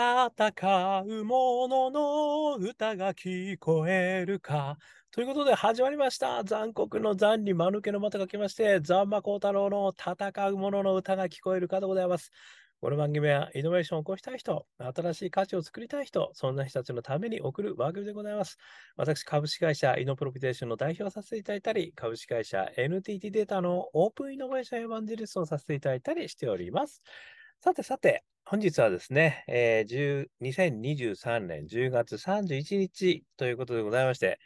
戦う者のの歌が聞こえるか。ということで始まりました。残酷の残に間抜けのまたが来まして、ザンマコウタロウの戦う者のの歌が聞こえるかでございます。この番組はイノベーションを起こしたい人、新しい価値を作りたい人、そんな人たちのために送る番組でございます。私、株式会社イノプロピテーションの代表をさせていただいたり、株式会社 NTT データのオープンイノベーションエヴァンジェリストをさせていただいたりしております。さてさて、本日はですね、えー、2023年10月31日ということでございまして、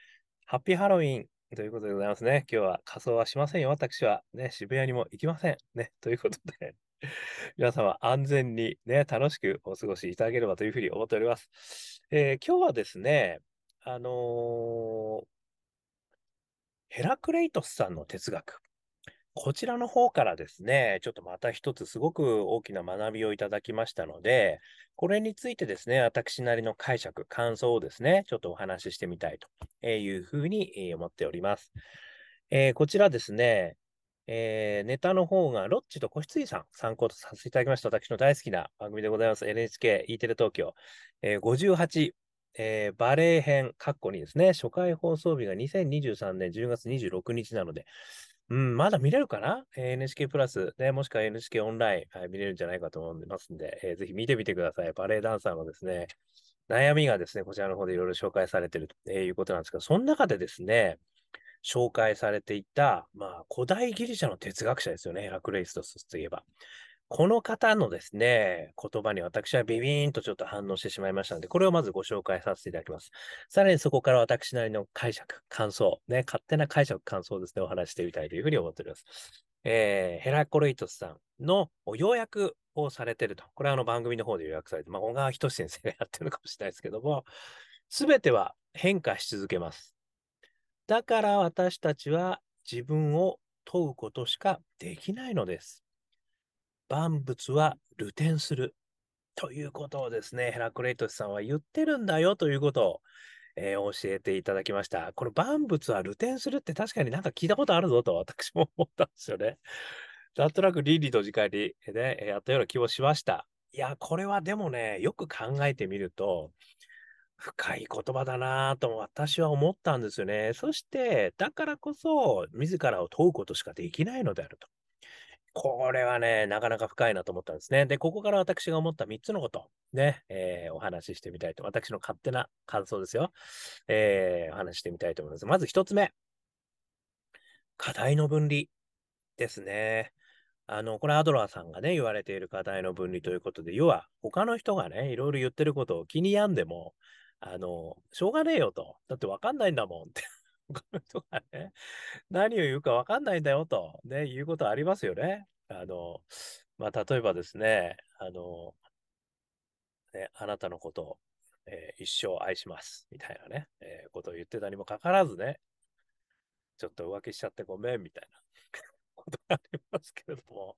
ハッピーハロウィンということでございますね。今日は仮装はしませんよ。私はね、渋谷にも行きません。ね、ということで 皆様安全にね、楽しくお過ごしいただければというふうに思っております。えー、今日はですね、あのー、ヘラクレイトスさんの哲学。こちらの方からですね、ちょっとまた一つすごく大きな学びをいただきましたので、これについてですね、私なりの解釈、感想をですね、ちょっとお話ししてみたいというふうに思っております。えー、こちらですね、えー、ネタの方がロッチと子羊さん参考とさせていただきました。私の大好きな番組でございます。NHK、E テレ東京、えー、58、えー、バレエ編、カッコにですね、初回放送日が2023年10月26日なので、うん、まだ見れるかな、?NHK プラス、ね、もしくは NHK オンライン、はい、見れるんじゃないかと思いますんで、えー、ぜひ見てみてください。バレエダンサーのですね、悩みがですね、こちらの方でいろいろ紹介されてるということなんですけど、その中でですね、紹介されていた、まあ、古代ギリシャの哲学者ですよね、ヘラクレイストスといえば。この方のですね、言葉に私はビビーンとちょっと反応してしまいましたので、これをまずご紹介させていただきます。さらにそこから私なりの解釈、感想、ね、勝手な解釈、感想ですね、お話してみたいというふうに思っております。えー、ヘラコレイトスさんの要約をされてると。これはあの番組の方で予約されて、まあ、小川仁先生がやってるのかもしれないですけども、すべては変化し続けます。だから私たちは自分を問うことしかできないのです。万物は流転する。ということをですね、ヘラクレイトスさんは言ってるんだよということを、えー、教えていただきました。この万物は流転するって確かになんか聞いたことあるぞと私も思ったんですよね。なんとなく倫理と時間に、ね、やったような気もしました。いや、これはでもね、よく考えてみると、深い言葉だなぁと私は思ったんですよね。そして、だからこそ、自らを問うことしかできないのであると。これはね、なかなか深いなと思ったんですね。で、ここから私が思った3つのこと、ね、えー、お話ししてみたいと。私の勝手な感想ですよ。えー、お話ししてみたいと思います。まず1つ目。課題の分離ですね。あの、これアドラーさんがね、言われている課題の分離ということで、要は他の人がね、いろいろ言ってることを気に病んでも、あの、しょうがねえよと。だってわかんないんだもんって。の人がね、何を言うかわかんないんだよと、ね、いうことありますよね。あの、まあ、例えばですね、あの、ね、あなたのことを、えー、一生愛します、みたいなね、えー、ことを言ってたにもかかわらずね、ちょっと浮気しちゃってごめん、みたいな。ことがありますけれども、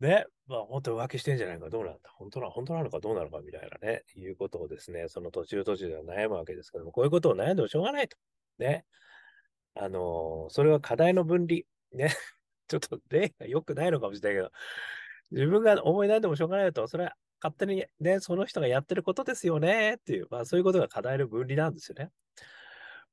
ね、まあ本当浮気してんじゃないか、どうなんだ、本当な、本当なのか。どうなのか。みたいなね、いうことをですね、その途中途中では悩むわけですけども、こういうことを悩んでもしょうがないと。ね。あの、それは課題の分離。ね。ちょっと例が良くないのかもしれないけど、自分が思い悩んでもしょうがないと、それは勝手にね、その人がやってることですよねっていう、まあそういうことが課題の分離なんですよね。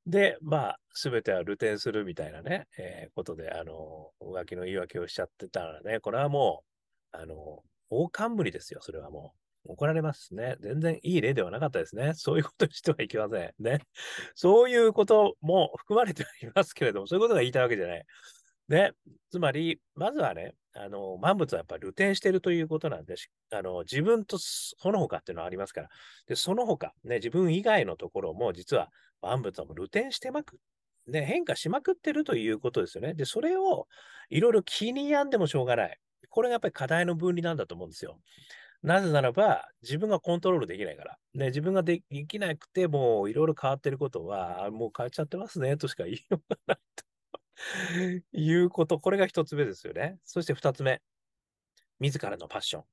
で、まあ、すべては流転するみたいなね、えー、ことで、あの、浮気の言い訳をしちゃってたらね、これはもう、あの、大冠ですよ、それはもう。怒られますね。全然いい例ではなかったですね。そういうことにしてはいけません。ね。そういうことも含まれてはいますけれども、そういうことが言いたいわけじゃない。ね。つまり、まずはね、あの、万物はやっぱり流転しているということなんで、あの、自分とその他っていうのはありますから。で、その他、ね、自分以外のところも、実は万物はもう流転してまくね、変化しまくってるということですよね。で、それをいろいろ気に病んでもしょうがない。これがやっぱり課題の分離なんだと思うんですよ。なぜならば、自分がコントロールできないから。ね、自分ができなくて、もういろいろ変わってることは、もう変えちゃってますね、としか言いようがないということ、これが一つ目ですよね。そして二つ目。自らのパッション。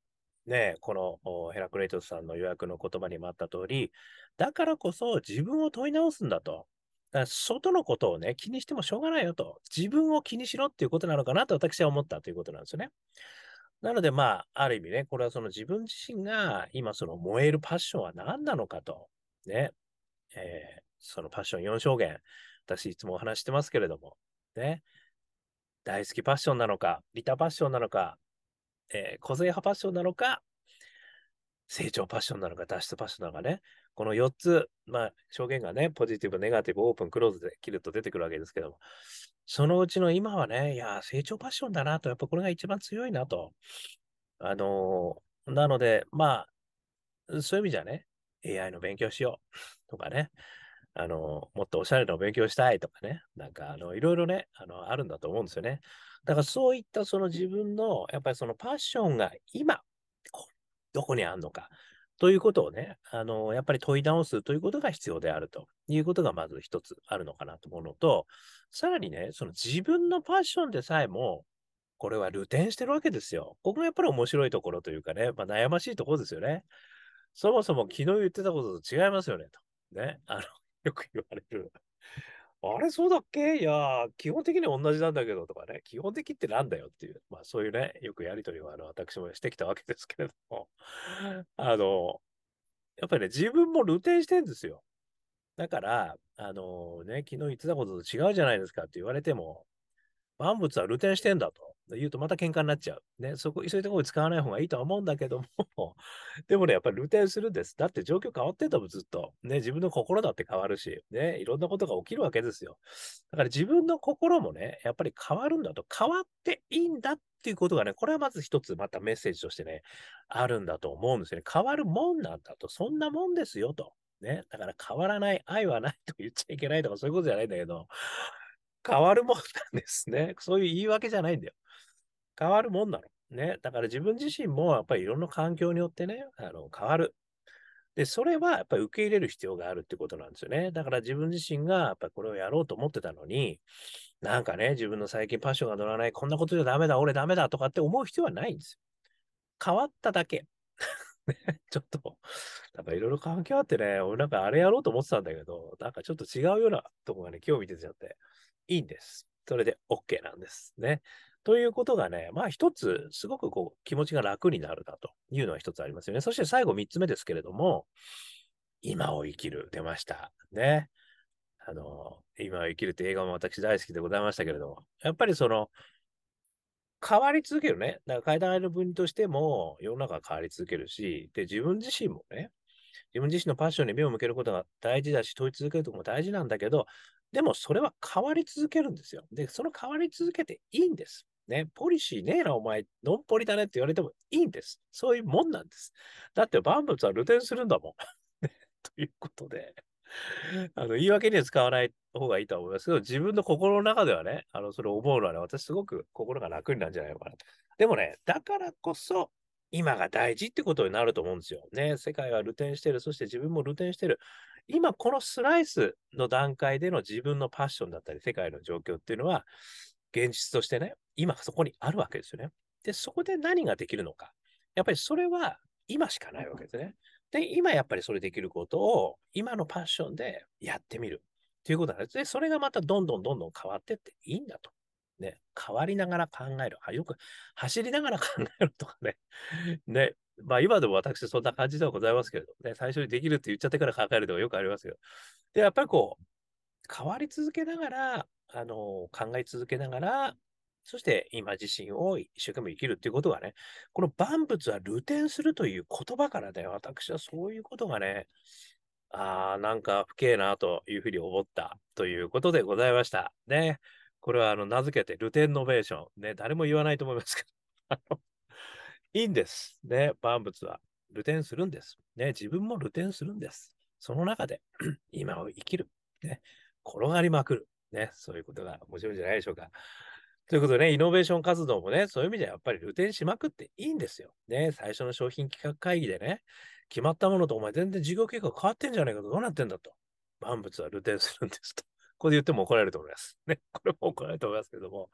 ね、このヘラクレイトスさんの予約の言葉にもあった通り、だからこそ自分を問い直すんだと。だ外のことをね、気にしてもしょうがないよと。自分を気にしろっていうことなのかなと私は思ったということなんですよね。なので、まあ、ある意味ね、これはその自分自身が今その燃えるパッションは何なのかと、ね、えー、そのパッション4証言、私いつもお話してますけれども、ね、大好きパッションなのか、リタパッションなのか、えー、個性派パッションなのか、成長パッションなのか、脱出パッションなのかね、この4つ、まあ、証言がね、ポジティブ、ネガティブ、オープン、クローズで切ると出てくるわけですけども、そのうちの今はね、いや、成長パッションだなと、やっぱこれが一番強いなと。あのー、なので、まあ、そういう意味じゃね、AI の勉強しようとかね、あのー、もっとおしゃれな勉強したいとかね、なんか、あの、いろいろね、あの、あるんだと思うんですよね。だからそういったその自分の、やっぱりそのパッションが今、どこにあるのか。ということをね、あの、やっぱり問い直すということが必要であるということがまず一つあるのかなと思うのと、さらにね、その自分のパッションでさえも、これは露呈してるわけですよ。ここがやっぱり面白いところというかね、まあ、悩ましいところですよね。そもそも昨日言ってたことと違いますよね、と。ね。あの、よく言われる。あれ、そうだっけ？いや、基本的に同じなんだけどとかね、基本的ってなんだよっていう、まあそういうね、よくやりとりはあの私もしてきたわけですけれども、あの、やっぱりね、自分も露呈してんですよ。だから、あのね、昨日言ってたことと違うじゃないですかって言われても、万物は露呈してんだと。言うとまた喧嘩になっちゃう。ね、そこ、そういうところに使わない方がいいとは思うんだけども でもね、やっぱり露呈するんです。だって状況変わってんだもん、ずっと。ね、自分の心だって変わるし、ね、いろんなことが起きるわけですよ。だから自分の心もね、やっぱり変わるんだと、変わっていいんだっていうことがね、これはまず一つまたメッセージとしてね、あるんだと思うんですよね。変わるもんなんだと、そんなもんですよと。ね、だから変わらない、愛はないと言っちゃいけないとかそういうことじゃないんだけど、変わるもんなんですね。そういう言い訳じゃないんだよ。変わるもんなの。ね。だから自分自身もやっぱりいろんな環境によってね、あの変わる。で、それはやっぱり受け入れる必要があるってことなんですよね。だから自分自身がやっぱりこれをやろうと思ってたのに、なんかね、自分の最近パッションが乗らない、こんなことじゃダメだ、俺ダメだとかって思う必要はないんですよ。変わっただけ。ね、ちょっと、かいろいろ環境あってね、俺なんかあれやろうと思ってたんだけど、なんかちょっと違うようなとこがね、今日見てちゃって、いいんです。それで OK なんですね。ということがね、まあ一つ、すごくこう気持ちが楽になるなというのは一つありますよね。そして最後三つ目ですけれども、今を生きる、出ました。ね。あの、今を生きるって映画も私大好きでございましたけれども、やっぱりその、変わり続けるね。だから階段の分としても世の中変わり続けるし、で、自分自身もね、自分自身のパッションに目を向けることが大事だし、問い続けることも大事なんだけど、でもそれは変わり続けるんですよ。で、その変わり続けていいんです。ね、ポリシーねえな、お前、のんぽりだねって言われてもいいんです。そういうもんなんです。だって万物は露呈するんだもん。ということで、あの言い訳には使わない方がいいと思いますけど、自分の心の中ではね、あのそれを思うのはね、私すごく心が楽になるんじゃないのかな。でもね、だからこそ、今が大事ってことになると思うんですよ。ね、世界は露呈してる、そして自分も露呈してる。今、このスライスの段階での自分のパッションだったり、世界の状況っていうのは、現実としてね、今そこにあるわけですよね。で、そこで何ができるのか。やっぱりそれは今しかないわけですね。で、今やっぱりそれできることを、今のパッションでやってみる。ということなんです。で、それがまたどんどんどんどん変わってっていいんだと。ね、変わりながら考える。よく走りながら考えるとかね。ね、まあ今でも私そんな感じではございますけれどね、最初にできるって言っちゃってから考えるとかよくありますけど。で、やっぱりこう、変わり続けながら、あの、考え続けながら、そして今自身を一生懸命生きるっていうことがね、この万物は露呈するという言葉からね、私はそういうことがね、ああ、なんか不敬なというふうに思ったということでございました。ね。これはあの名付けてルテンノベーション。ね、誰も言わないと思いますけど。いいんです。ね、万物は。ルテンするんです。ね、自分もルテンするんです。その中で 今を生きる。ね、転がりまくる。ね、そういうことが面白いんじゃないでしょうか。ということでね、イノベーション活動もね、そういう意味ではやっぱり露呈しまくっていいんですよ。ね、最初の商品企画会議でね、決まったものとお前全然事業計画変わってんじゃないかと、どうなってんだと。万物は露呈するんですと。これ言っても怒られると思います。ね、これも怒られると思いますけども。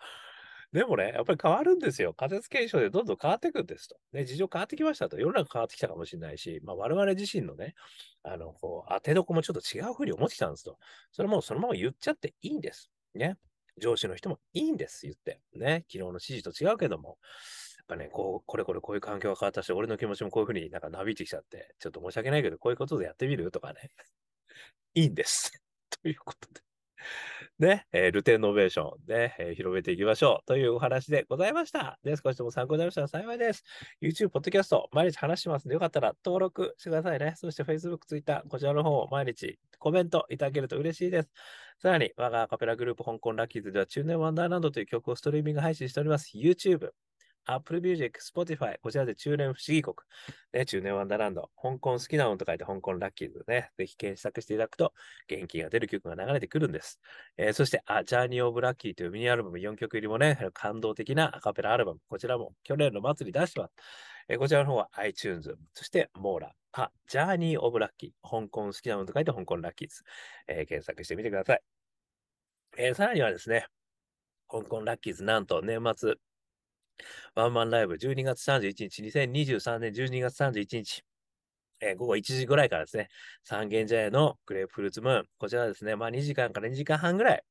でもね、やっぱり変わるんですよ。仮説検証でどんどん変わっていくんですと。ね、事情変わってきましたと。世の中変わってきたかもしれないし、まあ、我々自身のね、あの、こう、当てどこもちょっと違うふうに思ってきたんですと。それもそのまま言っちゃっていいんです。ね。上司の人もいいんです、言って。ね。昨日の指示と違うけども。やっかね、こう、これこれこういう環境が変わったし、俺の気持ちもこういうふうになんかなびいてきちゃって、ちょっと申し訳ないけど、こういうことでやってみる？とかね。いいんです。ということで。ね、えー、ルテンノベーションで、えー、広めていきましょうというお話でございました。で、少しでも参考になりましたら幸いです。YouTube、ポッドキャスト、毎日話しますので、よかったら登録してくださいね。そして Facebook、Twitter、こちらの方を、毎日コメントいただけると嬉しいです。さらに、我がカペラグループ香港ラッキーズでは、中年ワンダーランドという曲をストリーミング配信しております。YouTube、Apple Music、Spotify、こちらで中年不思議国、ね、中年ワンダーランド、香港好きなのと書いて香港ラッキーズね、ぜひ検索していただくと元気が出る曲が流れてくるんです。えー、そして、A Journey of Lucky というミニアルバム4曲入りもね、感動的なアカペラアルバム、こちらも去年の末に出してます。えー、こちらの方は iTunes、そしてモーラ、A Journey of Lucky、香港好きなのと書いて香港ラッキーズ、えー、検索してみてください。え、さらにはですね、香港ラッキーズ、なんと年末、ワンマンライブ12月31日、2023年12月31日、えー、午後1時ぐらいからですね、三軒茶屋のグレープフルーツムーン、こちらですね、まあ2時間から2時間半ぐらい、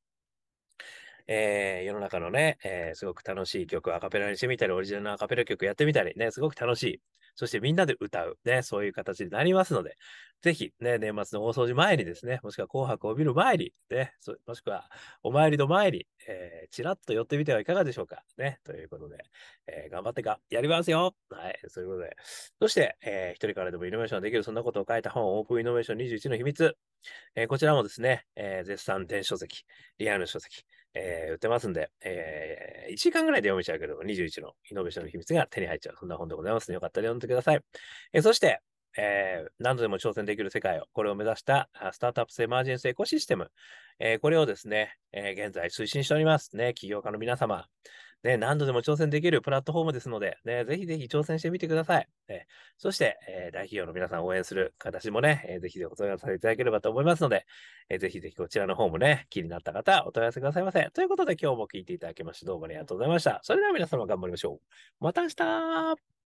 えー、世の中のね、えー、すごく楽しい曲、アカペラにしてみたり、オリジナルのアカペラ曲やってみたり、ね、すごく楽しい。そしてみんなで歌う。ね、そういう形になりますので、ぜひ、ね、年末の大掃除前にですね、もしくは紅白を見る前に、ね、もしくはお参りの前に、えー、ちらっと寄ってみてはいかがでしょうか。ね、ということで、えー、頑張ってか、やりますよはい、そういうことで。そして、えー、一人からでもイノベーションできる、そんなことを書いた本、オープンイノベーション21の秘密。えー、こちらもですね、えー、絶賛電子書籍、リアル書籍、えー、売ってますんで、えー、1時間ぐらいで読めちゃうけども、21のイノベーションの秘密が手に入っちゃう。そんな本でございますので、よかったら読んでください。えー、そして、えー、何度でも挑戦できる世界を、これを目指したスタートアップスエマージェンスエコシステム、えー、これをですね、えー、現在推進しております。ね、起業家の皆様、ね、何度でも挑戦できるプラットフォームですので、ね、ぜひぜひ挑戦してみてください。ね、そして、えー、大企業の皆さん応援する形もね、えー、ぜひお問い合わせいただければと思いますので、えー、ぜひぜひこちらの方もね、気になった方、お問い合わせくださいませ。ということで今日も聞いていただきましてどうもありがとうございました。それでは皆様頑張りましょう。また明日